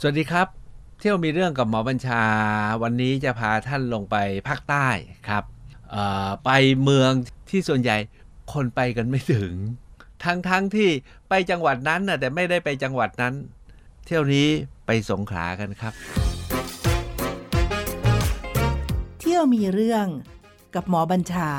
สวัสดีครับ เที่ยวมีเรื่องกับหมอบัญชา วันนี้จะพาท่านลงไปภาคใต้ครับไปเมืองที่ส่วนใหญ่คนไปกันไม่ถึง ทั้งทั้งที่ไปจังหวัดนั้นน่ะแต่ไม่ได้ไปจังหวัดนั้น เที่ยวนี้ไปสงขลากันครับ เที่ยวมีเรื่องกับหมอบัญชา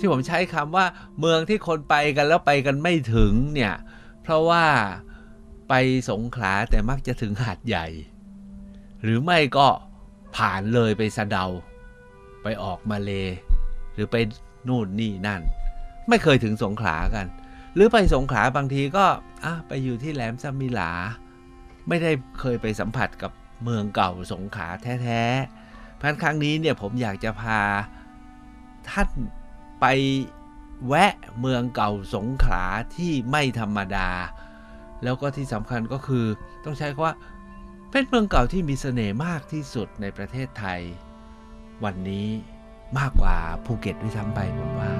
ที่ผมใช้คำว่าเมืองที่คนไปกันแล้วไปกันไม่ถึงเนี่ยเพราะว่าไปสงขลาแต่มักจะถึงหาดใหญ่ หรือไม่ก็ผ่านเลยไปสะเดา ไปออกมาเล หรือไปนู่นนี่นั่น ไม่เคยถึงสงขลากัน หรือไปสงขลาบางทีก็อะไปอยู่ที่แหลมสมิลา ไม่ได้เคยไปสัมผัสกับเมืองเก่าสงขลาแท้ๆพันครั้งนี้เนี่ยผมอยากจะพาท่าน ไปแวะเมืองเก่าสงขลาที่ไม่ธรรมดา แล้วก็ที่สำคัญก็คือต้องใช้คำว่าเป็นเมืองเก่าที่มีเสน่ห์มากที่สุดในประเทศไทย วันนี้มากกว่าภูเก็ตด้วยซ้ำไปผมว่า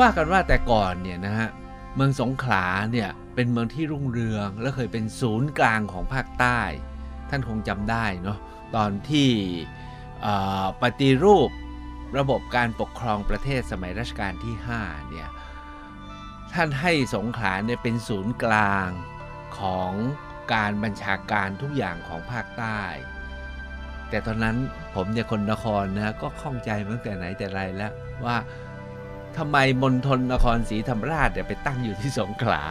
ว่ากันว่าแต่ก่อนเนี่ยนะฮะ เมืองสงขลาเนี่ยเป็นเมืองที่รุ่งเรือง และเคยเป็นศูนย์กลางของภาคใต้ ท่านคงจำได้เนาะตอนที่ปฏิรูประบบการปกครองประเทศสมัยรัชกาลที่5เนี่ยท่านให้สงขลาเนี่ยเป็นศูนย์กลางของการบัญชาการทุกอย่างของภาคใต้ แต่ตอนนั้นผมเนี่ยคนนครนะก็ข้องใจมาตั้งแต่ไหนแต่ไรแล้วว่า ทำไมมณฑลนครศรีธรรมราชเนี่ยไปตั้งอยู่ที่สงขลา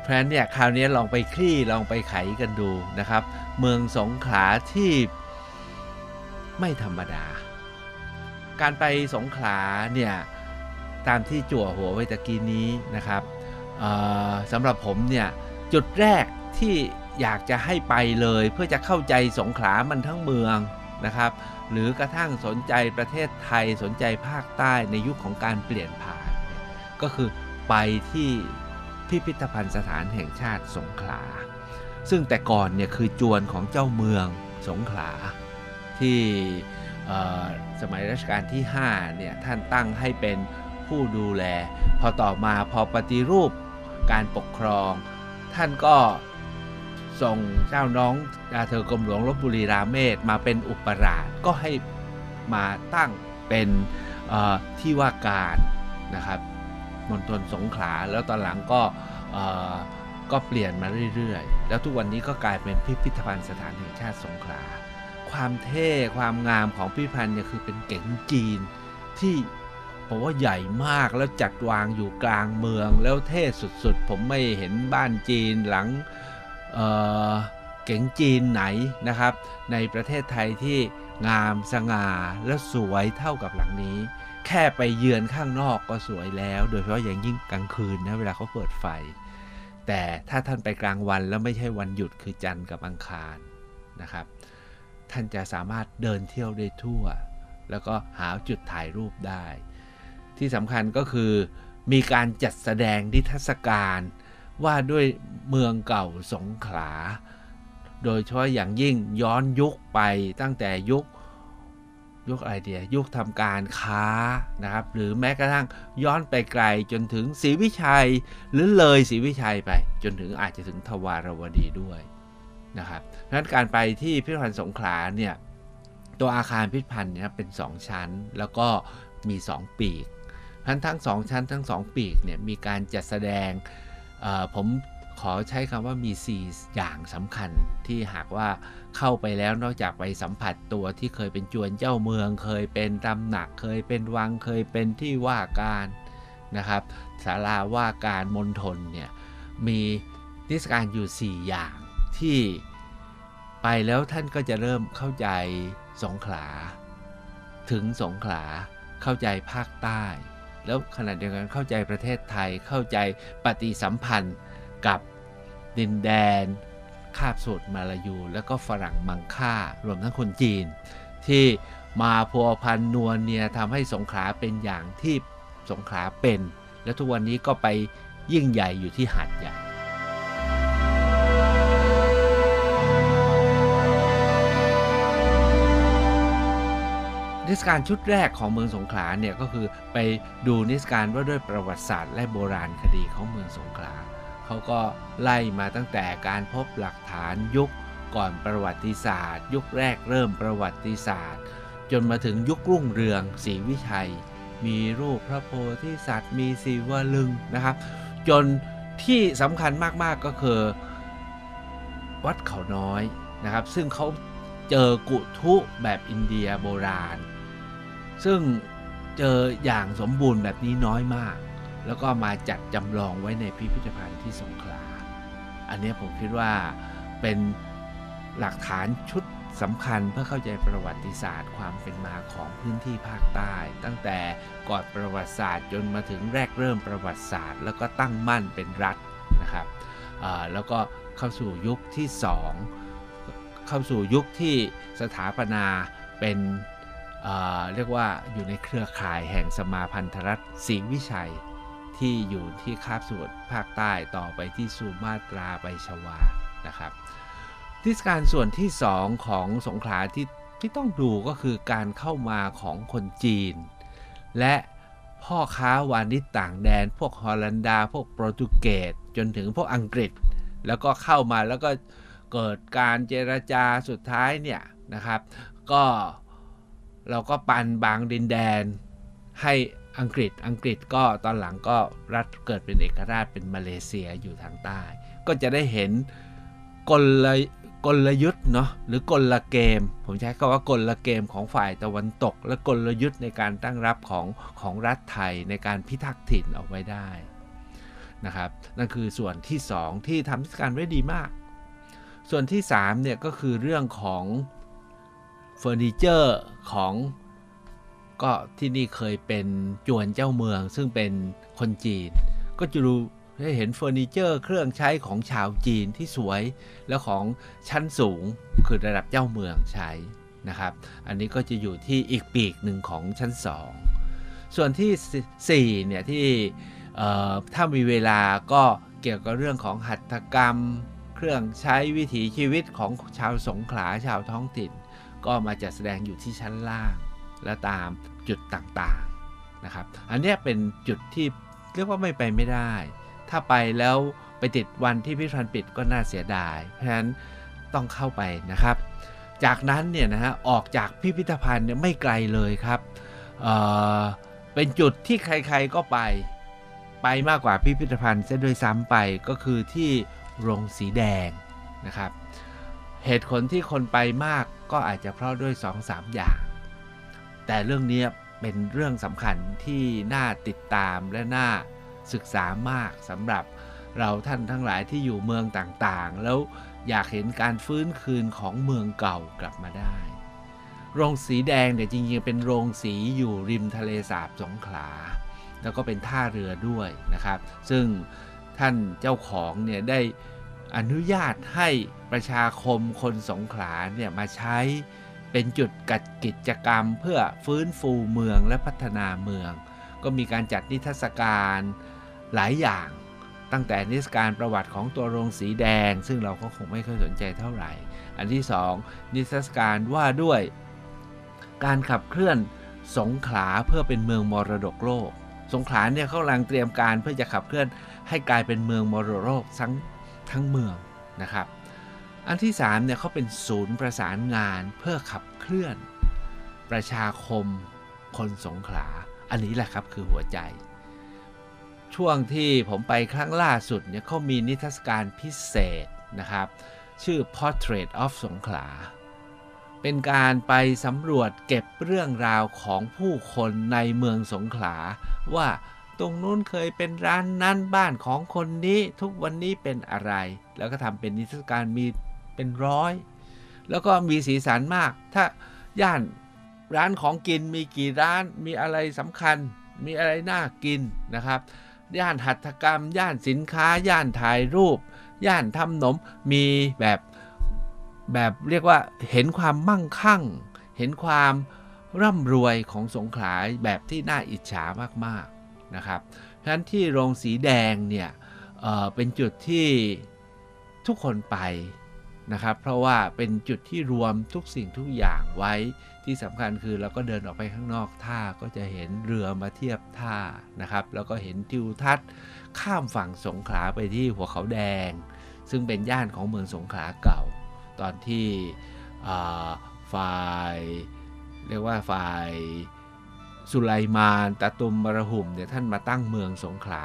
เพราะฉะนั้นเนี่ยคราวนี้ลองไปคลี่ลองไปไขกันดูนะครับ เมืองสงขลาที่ไม่ธรรมดา การไปสงขลาเนี่ยตามที่จั่วหัวไว้ตะกี้นี้นะครับสำหรับผมเนี่ยจุดแรกที่อยากจะให้ไปเลยเพื่อจะเข้าใจสงขลามันทั้งเมือง นะครับ หรือกระทั่งสนใจประเทศไทยสนใจภาคใต้ในยุคของการเปลี่ยนผ่าน ก็คือไปที่พิพิธภัณฑ์สถานแห่งชาติสงขลา ซึ่งแต่ก่อนเนี่ยคือจวนของเจ้าเมืองสงขลาที่สมัยรัชกาลที่5เนี่ยท่านตั้งให้เป็นผู้ดูแล พอต่อมาพอปฏิรูปการปกครอง ท่านก็ ส่งเจ้าน้องอาเธอกรมหลวงลบบุรีราเมศมาเป็นอุปราชก็ให้มาตั้งเป็นที่ว่าการนะครับมณฑลสงขลาแล้วตอนหลังก็ก็เปลี่ยนมาเรื่อยๆ แล้วทุกวันนี้ก็กลายเป็นพิพิธภัณฑ์สถานแห่งชาติสงขลา ความเท่ความงามของพิพิธภัณฑ์เนี่ยคือเป็นเก๋งจีนที่ผมว่าใหญ่มากแล้วจัดวางอยู่กลางเมืองแล้วเท่สุดๆ ผมไม่เห็นบ้านจีนหลัง เก๋งจีนไหนนะครับ ในประเทศไทยที่งามสง่าและสวยเท่ากับหลังนี้ แค่ไปเยือนข้างนอกก็สวยแล้ว โดยเฉพาะอย่างยิ่งกลางคืนนะเวลาเขาเปิดไฟ แต่ถ้าท่านไปกลางวันแล้วไม่ใช่วันหยุดคือจันทร์กับอังคารนะครับ ท่านจะสามารถเดินเที่ยวได้ทั่ว แล้วก็หาจุดถ่ายรูปได้ ที่สำคัญก็คือมีการจัดแสดงนิทรรศการ ว่าด้วยเมืองเก่าสงขลา โดยเฉพาะอย่างยิ่งย้อนยุคไปตั้งแต่ยุคยุคอะไรเดียยุคทำการค้านะครับ หรือแม้กระทั่งย้อนไปไกลจนถึงศรีวิชัย หรือเลยศรีวิชัยไป จนถึงอาจจะถึงทวารวดีด้วยนะครับดังนั้นการไปที่พิพิธภัณฑ์สงขลาเนี่ยตัวอาคารพิพิธภัณฑ์เนี่ยเป็น 2 ชั้น แล้วก็มี 2 ปีกทั้งทั้งสองชั้นทั้งสองปีกเนี่ยมีการจัดแสดง ผมขอใช้คำว่ามี 4 อย่างสำคัญที่หากว่าเข้าไปแล้วนอกจากไปสัมผัสตัวที่เคยเป็นจวนเจ้าเมือง เคยเป็นตำหนักเคยเป็นวังเคยเป็นที่ว่าการนะครับศาลาว่าการมณฑลเนี่ยมีนิทรรศการอยู่ 4 อย่างที่ไปแล้วท่านก็จะเริ่มเข้าใจสงขลา ถึงสงขลาเข้าใจภาคใต้ แล้วขณะเดียวกันเข้าใจประเทศไทยเข้าใจปฏิสัมพันธ์กับดินแดนคาบสูตรมาลายู แล้วก็ฝรั่งมังค่ารวมทั้งคนจีน ที่มาพัวพันนัวเนียทำให้สงขลาเป็นอย่างที่สงขลาเป็น และทุกวันนี้ก็ไปยิ่งใหญ่อยู่ที่หาดใหญ่ นิทรรศการชุดแรกของเมืองสงขลาเนี่ยก็คือไปดูนิทรรศการว่าด้วยประวัติศาสตร์และโบราณคดีของเมืองสงขลาเขาก็ไล่มาตั้งแต่การพบหลักฐานยุคก่อนประวัติศาสตร์ ยุคแรกเริ่มประวัติศาสตร์ จนมาถึงยุครุ่งเรืองศรีวิชัย มีรูปพระโพธิสัตว์ มีสีวลึงนะครับ จนที่สำคัญมากๆก็คือ วัดเขาน้อยนะครับ ซึ่งเขาเจอกุทุแบบอินเดียโบราณ ซึ่งเจออย่างสมบูรณ์แบบนี้น้อยมาก แล้วก็มาจัดจำลองไว้ในพิพิธภัณฑ์ที่สงขลา อันนี้ผมคิดว่าเป็นหลักฐานชุดสำคัญเพื่อเข้าใจประวัติศาสตร์ความเป็นมาของพื้นที่ภาคใต้ ตั้งแต่ก่อนประวัติศาสตร์จนมาถึงแรกเริ่มประวัติศาสตร์ แล้วก็ตั้งมั่นเป็นรัฐนะครับแล้วก็เข้าสู่ยุคที่ 2 เข้าสู่ยุคที่สถาปนาเป็น เเรียกว่าอยู่ในเครือข่ายแห่งสมาพันธรัฐศรีวิชัย ที่อยู่ที่คาบสมุทรภาคใต้ต่อไปที่สุมาตราไปชวานะครับทิศการส่วนที่ 2 ของสงขลาที่ที่ต้องดูก็คือการเข้ามาของคนจีน และพ่อค้าวานิชต่างแดน พวกฮอลันดา พวกโปรตุเกสจนถึงพวกอังกฤษ แล้วก็เข้ามาแล้วก็เกิดการเจรจาสุดท้ายเนี่ยนะครับ ก็ เราก็ปันบางดินแดน ให้อังกฤษอังกฤษก็ตอนหลังก็รัฐเกิดเป็นเอกราชเป็นมาเลเซียอยู่ทางใต้ ก็จะได้เห็นกลกลยุทธ์เนาะหรือกลเกม ผมใช้คำว่ากลเกมของฝ่ายตะวันตก และกลยุทธ์ในการตั้งรับของของรัฐไทยในการพิทักษ์ถิ่นเอาไว้ได้นะครับนั่นคือส่วนที่ 2 ที่ทำทิศการไว้ดีมาก ส่วนที่3เนี่ยก็คือเรื่องของ เฟอร์นิเจอร์ของก็ที่นี่เคยเป็นจวนเจ้าเมืองซึ่งเป็นคนจีน ก็จะรู้ได้เห็นเฟอร์นิเจอร์เครื่องใช้ของชาวจีนที่สวยแล้วของชั้นสูงคือระดับเจ้าเมืองใช้นะครับ อันนี้ก็จะอยู่ที่อีกปีกหนึ่งของชั้น 2 ส่วนที่ 4 เนี่ยที่ถ้ามีเวลาก็เกี่ยวกับเรื่องของหัตถกรรม เครื่องใช้วิถีชีวิตของชาวสงขลาชาวท้องถิ่น ก็มาจัดแสดงอยู่ที่ชั้นล่าง และตามจุดต่างๆนะครับ อันนี้เป็นจุดที่เรียกว่าไม่ไปไม่ได้ ถ้าไปแล้วไปติดวันที่พิพิธภัณฑ์ปิดก็น่าเสียดาย เพราะฉะนั้นต้องเข้าไปนะครับ จากนั้นเนี่ยนะฮะออกจากพิพิธภัณฑ์เนี่ยไม่ไกลเลยครับเเป็นจุดที่ใครๆก็ไปไปมากกว่าพิพิธภัณฑ์เส้นด้วยซ้ำไปก็คือที่โรงสีแดงนะครับ เหตุผลที่คนไปมากก็อาจจะเพราะด้วย 2-3 อย่าง แต่เรื่องนี้เป็นเรื่องสำคัญที่น่าติดตามและน่าศึกษามากสำหรับเราท่านทั้งหลายที่อยู่เมืองต่างๆ แล้วอยากเห็นการฟื้นคืนของเมืองเก่ากลับมาได้ โรงสีแดงเนี่ยจริงๆเป็นโรงสีอยู่ริมทะเลสาบสงขลา แล้วก็เป็นท่าเรือด้วยนะครับ ซึ่งท่านเจ้าของเนี่ยได้ อนุญาตให้ประชาคมคนสงขลาเนี่ยมาใช้เป็นจุดกัดกิจกรรมเพื่อฟื้นฟูเมืองและพัฒนาเมือง ก็มีการจัดนิทรรศการหลายอย่าง ตั้งแต่นิสการประวัติของตัวโรงสีแดง ซึ่งเราก็คงไม่เคยสนใจเท่าไหร่ อันที่ 2 นิทรรศการว่าด้วยการขับเคลื่อนสงขลาเพื่อเป็นเมืองมรดกโลก สงขลาเนี่ยเขากำลังเตรียมการเพื่อจะขับเคลื่อนให้กลายเป็นเมืองมรดกโลกทั้ง ทั้งเมืองนะครับ อันที่3เนี่ยเขาเป็นศูนย์ประสานงานเพื่อขับเคลื่อน ประชาคมคนสงขลา อันนี้แหละครับคือหัวใจ ช่วงที่ผมไปครั้งล่าสุดเนี่ยเขามีนิทรรศการพิเศษนะครับ ชื่อ Portrait of สงขลา เป็นการไปสำรวจเก็บเรื่องราวของผู้คนในเมืองสงขลาว่า ตรงนู้นเคยเป็นร้านนั้นบ้านของคนนี้ทุกวันนี้เป็นอะไร แล้วก็ทำเป็นนิทรรศการมีเป็นร้อย แล้วก็มีสีสันมาก ถ้าย่านร้านของกินมีกี่ร้านมีอะไรสำคัญ มีอะไรน่ากินนะครับ ย่านหัตถกรรม ย่านสินค้า ย่านถ่ายรูป ย่านทำหนมมีแบบแบบเรียกว่าเห็นความมั่งคั่ง เห็นความร่ำรวยของสงขลาแบบที่น่าอิจฉามากๆ นะครับฉะนั้นที่โรงสีแดงเนี่ยเเป็นจุดที่ทุกคนไปนะครับ เพราะว่าเป็นจุดที่รวมทุกสิ่งทุกอย่างไว้ที่สำคัญคือเราก็เดินออกไปข้างนอกท่าก็จะเห็นเรือมาเทียบท่านะครับ แล้วก็เห็นทิวทัศน์ข้ามฝั่งสงขลาไปที่หัวเขาแดง ซึ่งเป็นย่านของเมืองสงขลาเก่า ตอนที่ฝ่ายเรียกว่าฝ่าย สุไลมานตะตุมมรหุมเนี่ยท่านมาตั้งเมืองสงขลา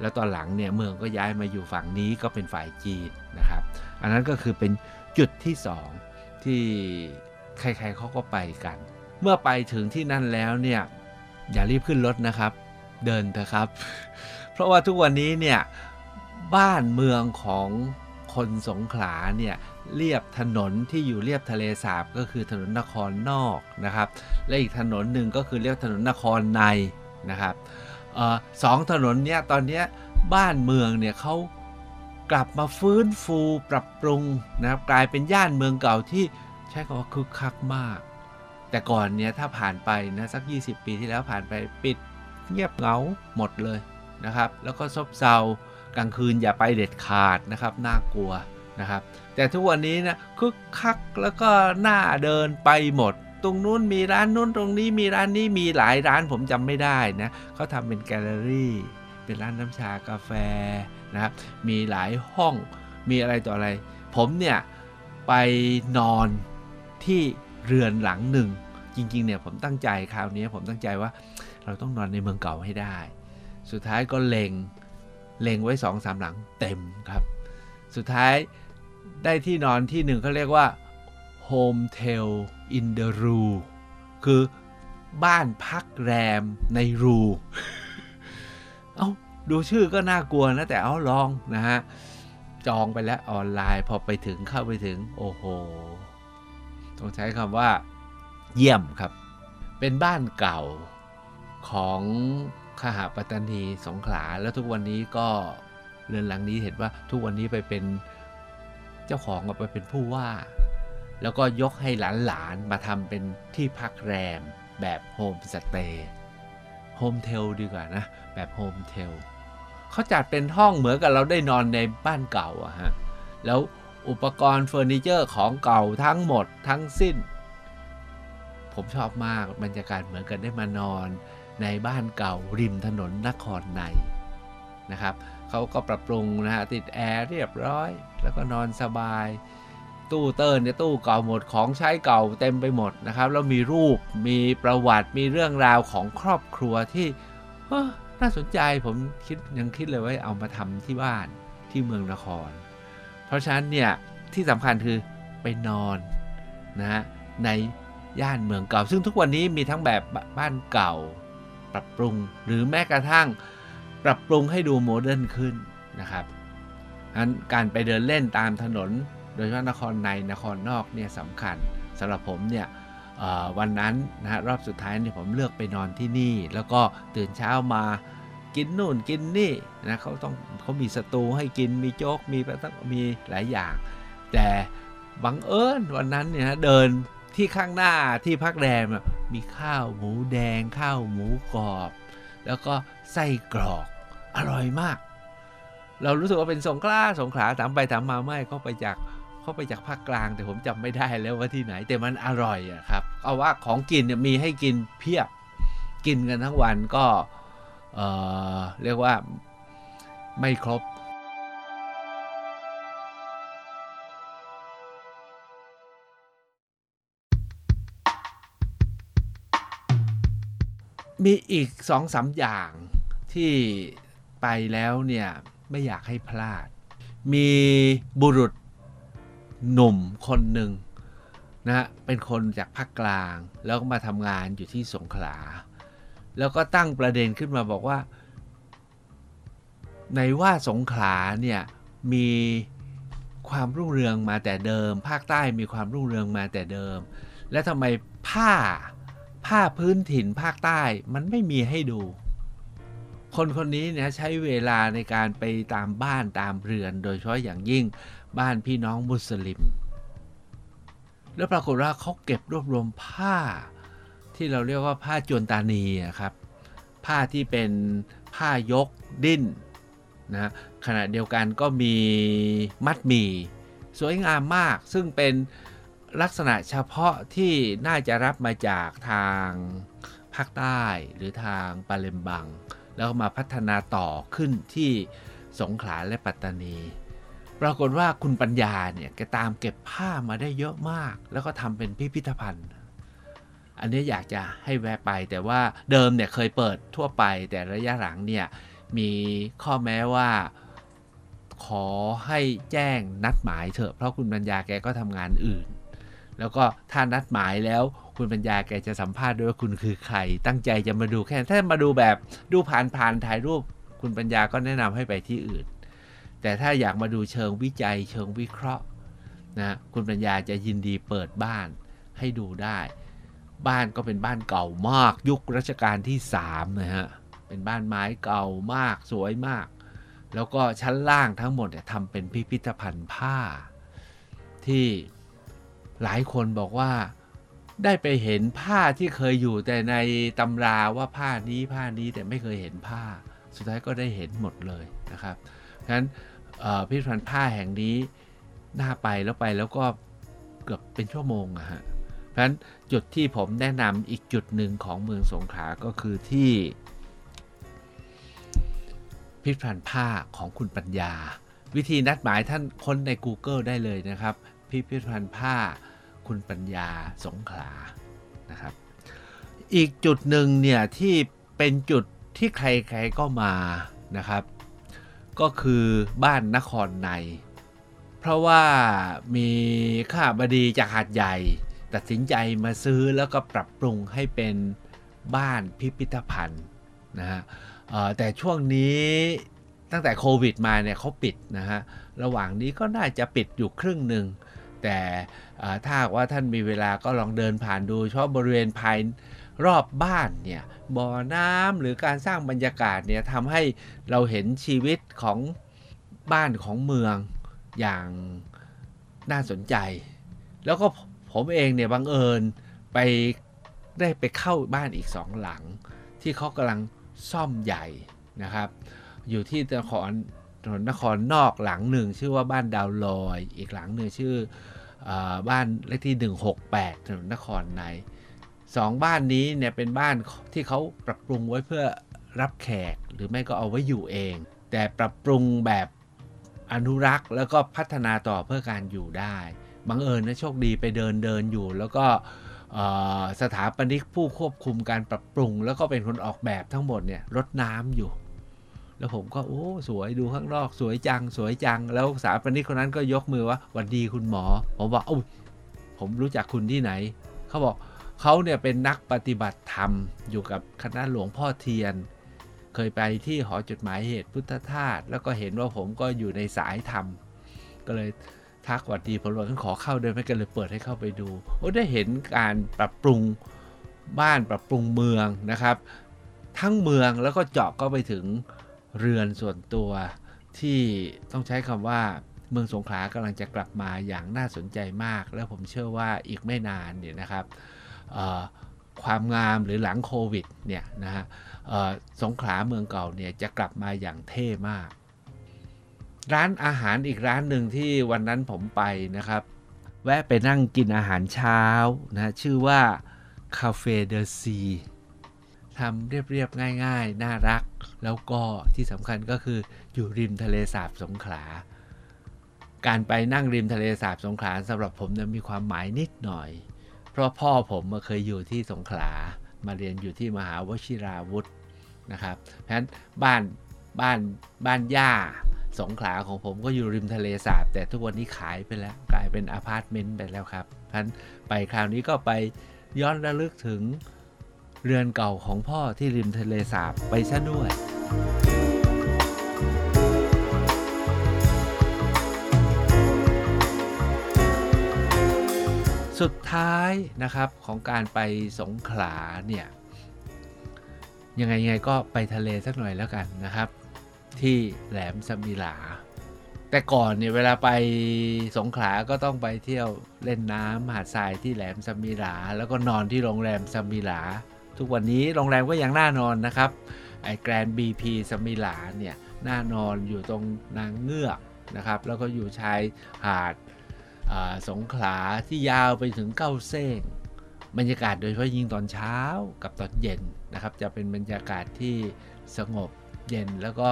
แล้วตอนหลังเนี่ยเมืองก็ย้ายมาอยู่ฝั่งนี้ก็เป็นฝ่ายจีนนะครับ อันนั้นก็คือเป็นจุดที่สองที่ใครๆเขาก็ไปกัน เมื่อไปถึงที่นั่นแล้วเนี่ยอย่ารีบขึ้นรถนะครับ เดินเถอะครับ เพราะว่าทุกวันนี้เนี่ยบ้านเมืองของคนสงขลาเนี่ย เรียบถนนที่อยู่เรียบทะเลสาบก็คือถนนนครนอกนะครับ และอีกถนนหนึ่งก็คือเรียกถนนนครในนะครับออสองถนนเนี้ยตอนนี้บ้านเมืองเนี่ยเขากลับมาฟื้นฟูปรับปรุงนะครับกลายเป็นย่านเมืองเก่าที่ใช้คำว่าคึกคักมาก แต่ก่อนเนี่ยถ้าผ่านไปนะสัก 20 ปีที่แล้วผ่านไปปิดเงียบเหงาหมดเลยนะครับ แล้วก็ซบเซากลางคืนอย่าไปเด็ดขาดนะครับน่ากลัว นะครับ แต่ทุกวันนี้นะคึกคักแล้วก็หน่าเดินไปหมด ตรงนู้นมีร้านนู้นตรงนี้มีร้านนี้มีหลายร้านผมจำไม่ได้นะเขาทำเป็นแกลเลอรี่เป็นร้านน้ำชากาแฟนะครับมีหลายห้องมีอะไรต่ออะไร ผมเนี่ยไปนอนที่เรือนหลังหนึ่ง จริงๆเนี่ยผมตั้งใจคราวนี้ผมตั้งใจว่าเราต้องนอนในเมืองเก่าให้ได้ สุดท้ายก็เลงเลงไว้สองสามหลังเต็มครับ สุดท้าย ได้ที่นอนที่หนึ่งเขาเรียกว่า Home Tel in the Ru คือบ้านพักแรมในรู เอาดูชื่อก็น่ากลัวนะ แต่เอาลองนะฮะ จองไปแล้วออนไลน์พอไปถึงเข้าไปถึง โอ้โห ต้องใช้คำว่า เยี่ยมครับ เป็นบ้านเก่าของขหาปัตตานีสงขลา แล้วทุกวันนี้ก็เรือนหลังนี้เห็นว่าทุกวันนี้ไปเป็น เจ้าของไปเป็นผู้ว่า แล้วก็ยกให้หลานๆมาทำเป็นที่พักแรมแบบโฮมสเตย์ hometel ดีกว่านะ แบบ hometel เขาจัดเป็นห้องเหมือนกับเราได้นอนในบ้านเก่าอะฮะ แล้วอุปกรณ์เฟอร์นิเจอร์ของเก่าทั้งหมดทั้งสิ้น ผมชอบมากบรรยากาศเหมือนกันได้มานอนในบ้านเก่าริมถนนนครในนะครับ เขาก็ปรับปรุงนะฮะติดแอร์เรียบร้อย แล้วก็นอนสบาย ตู้เติร์นเนี่ยตู้เก่าหมดของใช้เก่าเต็มไปหมดนะครับแล้วมีรูปมีประวัติมีเรื่องราวของครอบครัวที่น่าสนใจผมคิดยังคิดเลยว่าเอามาทำที่บ้านที่เมืองนคร เพราะฉะนั้นเนี่ยที่สำคัญคือไปนอนนะฮะในย่านเมืองเก่า ซึ่งทุกวันนี้มีทั้งแบบบ้านเก่าปรับปรุงหรือแม้กระทั่ง ปรับปรุงให้ดูโมเดิร์นขึ้นนะครับนั้นการไปเดินเล่นตามถนน โดยเฉพาะนครในนครนอกเนี่ยสำคัญสำหรับผมเนี่ยวันนั้นนะฮะรอบสุดท้ายเนี่ยผมเลือกไปนอนที่นี่ แล้วก็ตื่นเช้ามากินนู่นกินนี่นะเขาต้องเขามีสตูให้กินมีโจ๊กมีมีหลายอย่าง แต่บังเอิญวันนั้นเนี่ยเดินที่ข้างหน้าที่พักแรมมีข้าวหมูแดง ข้าวหมูกรอบ แล้วก็ไส้กรอก อร่อยมาก เรารู้สึกว่าเป็นสงขลาสงขลาถามไปถามมาไม่เขาไปจากเขาไปจากภาคกลาง แต่ผมจำไม่ได้แล้วว่าที่ไหน แต่มันอร่อยอะครับ เอาว่าของกินเนี่ยมีให้กินเพียบกินกันทั้งวันก็เเรียกว่าไม่ครบมีอีกสองสาอย่างที่ ไปแล้วเนี่ยไม่อยากให้พลาด มีบุรุษหนุ่มคนหนึ่งนะเป็นคนจากภาคกลาง แล้วก็มาทำงานอยู่ที่สงขลา แล้วก็ตั้งประเด็นขึ้นมาบอกว่า ในว่าสงขลาเนี่ยมีความรุ่งเรืองมาแต่เดิม ภาคใต้มีความรุ่งเรืองมาแต่เดิม และทำไมผ้าผ้าพื้นถิ่นภาคใต้มันไม่มีให้ดู คนคนนี้เนี่ยใช้เวลาในการไปตามบ้านตามเรือน โดยเฉพาะอย่างยิ่งบ้านพี่น้องมุสลิม แล้วปรากฏว่าเขาเก็บรวบรวมผ้า ที่เราเรียกว่าผ้าจวนตานีครับ ผ้าที่เป็นผ้ายกดิ้นนะขณะเดียวกันก็มีมัดหมี่สวยงามมาก ซึ่งเป็นลักษณะเฉพาะที่น่าจะรับมาจากทางภาคใต้หรือทางปาเลมบัง แล้วมาพัฒนาต่อขึ้นที่สงขลาและปัตตานี ปรากฏว่าคุณปัญญาเนี่ยแกตามเก็บผ้ามาได้เยอะมาก แล้วก็ทำเป็นพิพิธภัณฑ์ อันนี้อยากจะให้แวะไปแต่ว่าเดิมเนี่ยเคยเปิดทั่วไป แต่ระยะหลังเนี่ยมีข้อแม้ว่าขอให้แจ้งนัดหมายเถอะเพราะคุณปัญญาแกก็ทำงานอื่น แล้วก็ถ้านัดหมายแล้วคุณปัญญาแกจะสัมภาษณ์ด้วยว่าคุณคือใคร ตั้งใจจะมาดูแค่ถ้ามาดูแบบดูผ่านผ่านถ่ายรูป คุณปัญญาก็แนะนำให้ไปที่อื่น แต่ถ้าอยากมาดูเชิงวิจัยเชิงวิเคราะห์นะคุณปัญญาจะยินดีเปิดบ้านให้ดูได้ บ้านก็เป็นบ้านเก่ามาก ยุครัชกาลที่3นะฮะเป็นบ้านไม้เก่ามากสวยมาก แล้วก็ชั้นล่างทั้งหมดเนี่ยทำเป็นพิพิธภัณฑ์ผ้าที่ หลายคนบอกว่าได้ไปเห็นผ้าที่เคยอยู่แต่ในตำราว่าผ้านี้ผ้านี้แต่ไม่เคยเห็นผ้า สุดท้ายก็ได้เห็นหมดเลยนะครับฉะนั้นพิพิธภัณฑ์ผ้าแห่งนี้น่าไปแล้วไปแล้วก็เกือบเป็นชั่วโมงอะฮะเพราะฉะนั้นจุดที่ผมแนะนำอีกจุดหนึ่งของเมืองสงขลาก็คือที่พิพิธภัณฑ์ผ้าของคุณปัญญา วิธีนัดหมายท่านค้นใน Google ได้เลยนะครับ พิพิธภัณฑ์ผ้าคุณปัญญาสงขลานะครับ อีกจุดหนึ่งเนี่ยที่เป็นจุดที่ใครๆก็มานะครับ ก็คือบ้านนครใน เพราะว่ามีข้าบดีจากหาดใหญ่ ตัดสินใจมาซื้อแล้วก็ปรับปรุงให้เป็นบ้านพิพิธภัณฑ์นะฮะแต่ช่วงนี้ตั้งแต่โควิดมาเนี่ยเขาปิดนะฮะ ระหว่างนี้ก็น่าจะปิดอยู่ครึ่งหนึ่ง แต่ถ้าว่าท่านมีเวลาก็ลองเดินผ่านดูเฉพาะบริเวณภายรอบบ้านเนี่ยบ่อน้ำหรือการสร้างบรรยากาศเนี่ยทำให้เราเห็นชีวิตของบ้านของเมืองอย่างน่าสนใจ แล้วก็ผมเองเนี่ยบังเอิญไปได้ไปเข้าบ้านอีกสองหลัง ที่เขากำลังซ่อมใหญ่นะครับ อยู่ที่นคร ถนนนครนอกหลังหนึ่ง ชื่อว่าบ้านดาวลอย อีกหลังหนึ่งชื่ออบ้านเลขที่ 168ถนนนครในสองบ้านนี้เนี่ยเป็นบ้านที่เขาปรับปรุงไว้เพื่อรับแขกหรือไม่ก็เอาไว้อยู่เอง แต่ปรับปรุงแบบอนุรักษ์แล้วก็พัฒนาต่อเพื่อการอยู่ได้บังเอิญนะโชคดีไปเดินเดินอยู่ แล้วก็สถาปนิกผู้ควบคุมการปรับปรุง แล้วก็เป็นคนออกแบบทั้งหมดเนี่ยรดน้ำอยู่ แล้วผมก็โอ้สวยดูข้างนอกสวยจังสวยจัง แล้วสถาปนิกคนนั้นก็ยกมือว่าวันดีคุณหมอ ผมบอกโอ้ผมรู้จักคุณที่ไหน เขาบอกเขาเนี่ยเป็นนักปฏิบัติธรรม อยู่กับคณะหลวงพ่อเทียน เคยไปที่หอจดหมายเหตุพุทธทาสแล้วก็เห็นว่าผมก็อยู่ในสายธรรม ก็เลยทักวัดดีผมบอกขอเข้าเดินไม่กันเลยเปิดให้เข้าไปดูโอ้ได้เห็นการปรับปรุงบ้านปรับปรุงเมืองนะครับ ทั้งเมืองแล้วก็เจาะก็ไปถึง เรือนส่วนตัวที่ต้องใช้คำว่าเมืองสงขลากำลังจะกลับมาอย่างน่าสนใจมาก แล้วผมเชื่อว่าอีกไม่นานเนี่ยนะครับความงามหรือหลังโควิดเนี่ยนะฮะสงขลาเมืองเก่าเนี่ยจะกลับมาอย่างเท่มาก ร้านอาหารอีกร้านหนึ่งที่วันนั้นผมไปนะครับ แวะไปนั่งกินอาหารเช้านะชื่อว่าคาเฟ่เดอซี ทำเรียบๆง่าย ๆ น่ารัก แล้วก็ที่สำคัญก็คืออยู่ริมทะเลสาบสงขลา การไปนั่งริมทะเลสาบสงขลาสำหรับผมเนี่ยมีความหมายนิดหน่อย เพราะพ่อผมมาเคยอยู่ที่สงขลา มาเรียนอยู่ที่มหาวชิราวุธนะครับเพราะฉะนั้นบ้านบ้านบ้านย่าสงขลาของผมก็อยู่ริมทะเลสาบ แต่ทุกวันนี้ขายไปแล้ว กลายเป็นอพาร์ตเมนต์ไปแล้วครับเพราะฉะนั้นไปคราวนี้ก็ไปย้อนระลึกถึง เรือนเก่าของพ่อที่ริมทะเลสาบไปซะด้วยสุดท้ายนะครับของการไปสงขลาเนี่ยยังไงยังไงก็ไปทะเลสักหน่อยแล้วกันนะครับ ที่แหลมสมิลา แต่ก่อนเนี่ยเวลาไปสงขลาก็ต้องไปเที่ยวเล่นน้ำหาดทรายที่แหลมสมิลา แล้วก็นอนที่โรงแรมสมิลา ทุกวันนี้โรงแรมก็ยังน่านอนนะครับไอแกรนบีพีสมิลาเนี่ยน่านอนอยู่ตรงนางเงือกนะครับ แล้วก็อยู่ชายหาดสงขลาที่ยาวไปถึงเก้าเส้งบรรยากาศโดยเฉพาะยิ่งตอนเช้ากับตอนเย็นนะครับ จะเป็นบรรยากาศที่สงบเย็นแล้วก็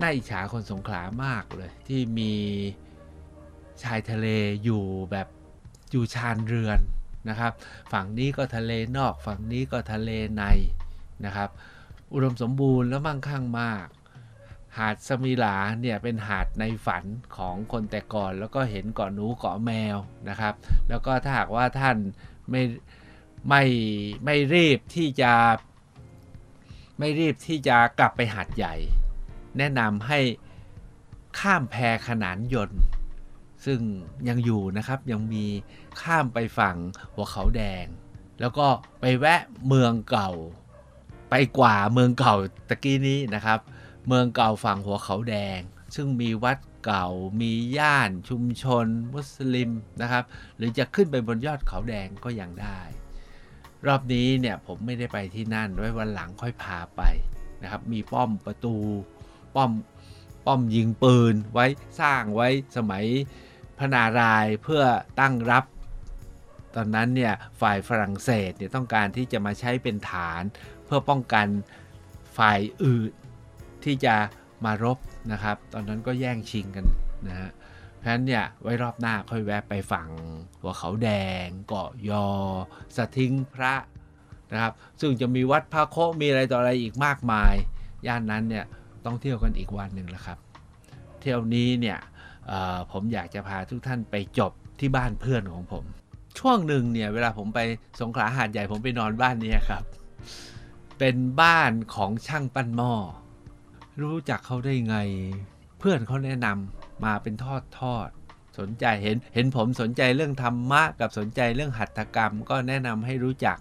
น่าอิจฉาคนสงขลามากเลย ที่มีชายทะเลอยู่แบบอยู่ชานเรือน นะครับ ฝั่งนี้ก็ทะเลนอก ฝั่งนี้ก็ทะเลในนะครับ อุดมสมบูรณ์และมั่งคั่งมาก หาดสมิลาเนี่ยเป็นหาดในฝันของคนแต่ก่อน แล้วก็เห็นเกาะหนูเกาะแมวนะครับ แล้วก็ถ้าหากว่าท่านไม่ไม่ไม่รีบที่จะไม่รีบที่จะกลับไปหาดใหญ่ แนะนำให้ข้ามแพขนานยนต์ ซึ่งยังอยู่นะครับยังมี ข้ามไปฝั่งหัวเขาแดง แล้วก็ไปแวะเมืองเก่า ไปกว่าเมืองเก่าตะกี้นี้นะครับ เมืองเก่าฝั่งหัวเขาแดง ซึ่งมีวัดเก่ามีย่านชุมชน มุสลิมนะครับ หรือจะขึ้นไปบนยอดเขาแดงก็ยังได้ รอบนี้เนี่ยผมไม่ได้ไปที่นั่นไว้วันหลังค่อยพาไปนะครับ มีป้อมประตูป้อมป้อมยิงปืนไว้สร้างไว้สมัยพนารายเพื่อตั้งรับ ตอนนั้นเนี่ยฝ่ายฝรั่งเศสเนี่ยต้องการที่จะมาใช้เป็นฐานเพื่อป้องกันฝ่ายอื่นที่จะมารบนะครับ ตอนนั้นก็แย่งชิงกันนะฮะเพราะฉะนั้นเนี่ยไว้รอบหน้าค่อยแวะไปฝั่งหัวเขาแดงเกาะยอสทิ้งพระนะครับ ซึ่งจะมีวัดพระโคมีอะไรต่ออะไรอีกมากมาย ย่านนั้นเนี่ยต้องเที่ยวกันอีกวันหนึ่งแล้วครับ เที่ยวนี้เนี่ยผมอยากจะพาทุกท่านไปจบที่บ้านเพื่อนของผม ช่วงหนึ่งเนี่ย เวลาผมไปสงขลาหาดใหญ่ผมไปนอนบ้านนี้ครับ เป็นบ้านของช่างปั้นหม้อ รู้จักเขาได้ไง เพื่อนเขาแนะนำมาเป็นทอดทอด สนใจเห็นเห็นผมสนใจเรื่องธรรมะกับสนใจเรื่องหัตถกรรม ก็แนะนำให้รู้จัก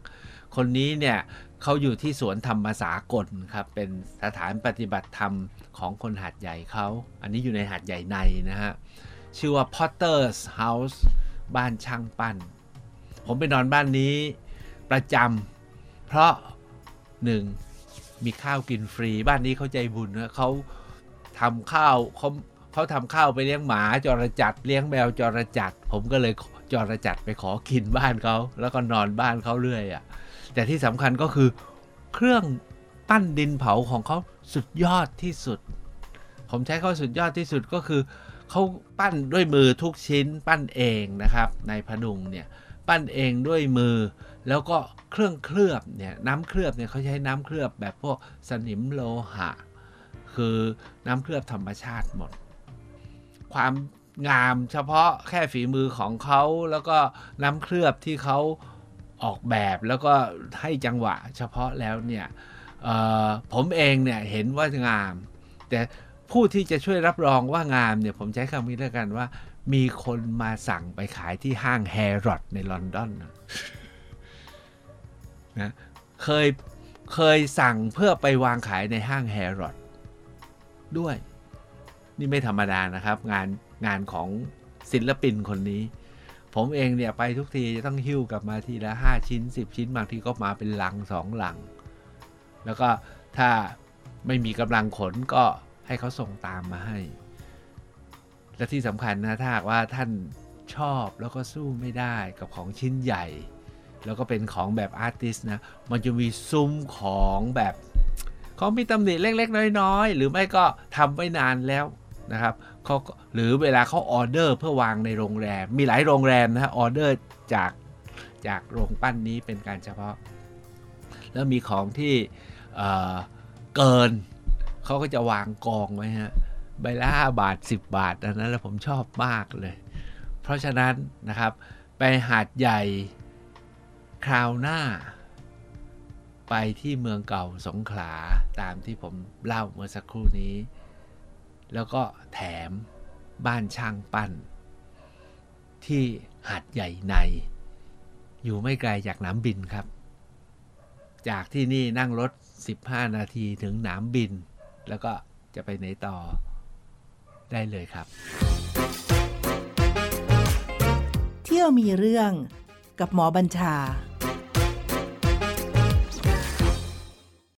คนนี้เนี่ยเขาอยู่ที่สวนธรรมสากลครับ เป็นสถานปฏิบัติธรรมของคนหาดใหญ่เขา อันนี้อยู่ในหาดใหญ่ในนะฮะ ชื่อว่า Potter's House บ้านช่างปั้น ผมไปนอนบ้านนี้ประจำเพราะหนึ่งมีข้าวกินฟรีบ้านนี้เขาใจบุญนะเขาทำข้าวเขาเขาทำข้าวไปเลี้ยงหมาจรจัดเลี้ยงแมวจรจัด ผมก็เลยจรจัดไปขอกินบ้านเขาแล้วก็นอนบ้านเขาเรื่อยอะ่ะแต่ที่สำคัญก็คือเครื่องปั้นดินเผาของเขาสุดยอดที่สุด ผมใช้เขาสุดยอดที่สุดก็คือเขาปั้นด้วยมือทุกชิ้นปั้นเองนะครับ ในพนุงเนี่ย ปั้นเองด้วยมือ แล้วก็เครื่องเคลือบเนี่ยน้ำเคลือบเนี่ยเขาใช้น้ำเคลือบแบบพวกสนิมโลหะ คือน้ำเคลือบธรรมชาติหมด ความงามเฉพาะแค่ฝีมือของเขาแล้วก็น้ำเคลือบที่เขาออกแบบแล้วก็ให้จังหวะเฉพาะแล้วเนี่ยผมเองเนี่ยเห็นว่างาม แต่ผู้ที่จะช่วยรับรองว่างามเนี่ยผมใช้คำนี้แล้วกันว่า มีคนมาสั่งไปขายที่ห้างแฮร์รอดในลอนดอนนะเคยเคยสั่งเพื่อไปวางขายในห้างแฮร์รอดด้วย นี่ไม่ธรรมดานะครับ งานงานของศิลปินคนนี้ ผมเองเนี่ยไปทุกทีจะต้องหิ้วกลับมาทีละ 5 ชิ้น 10 ชิ้นบางทีก็มาเป็นลังสองลัง แล้วก็ถ้าไม่มีกำลังขนก็ให้เขาส่งตามมาให้ และที่สำคัญนะถ้าหากว่าท่านชอบแล้วก็สู้ไม่ได้กับของชิ้นใหญ่ แล้วก็เป็นของแบบ artist นะ มันจะมีซุ้มของแบบเขามีตำหนิเล็กๆ น้อยๆ หรือไม่ก็ทำไว้นานแล้วนะครับเขาหรือเวลาเขาออเดอร์เพื่อวางในโรงแรม มีหลายโรงแรมนะฮะออเดอร์จากจากโรงปั้นนี้เป็นการเฉพาะ แล้วมีของที่เกินเขาก็จะวางกองไว้ฮะ ใบละห้าบาท 10 บาท อันนั้นแล้วผมชอบมากเลย เพราะฉะนั้นนะครับ ไปหาดใหญ่คราวหน้า ไปที่เมืองเก่าสงขลาตามที่ผมเล่าเมื่อสักครู่นี้ แล้วก็แถมบ้านช่างปั้น ที่หัดใหญ่ใน อยู่ไม่ไกลจากน้ำบินครับ จากที่นี่นั่งรถ 15 นาทีถึงน้ำบิน แล้วก็จะไปไหนต่อ ได้เลยครับ เที่ยวมีเรื่องกับหมอบัญชา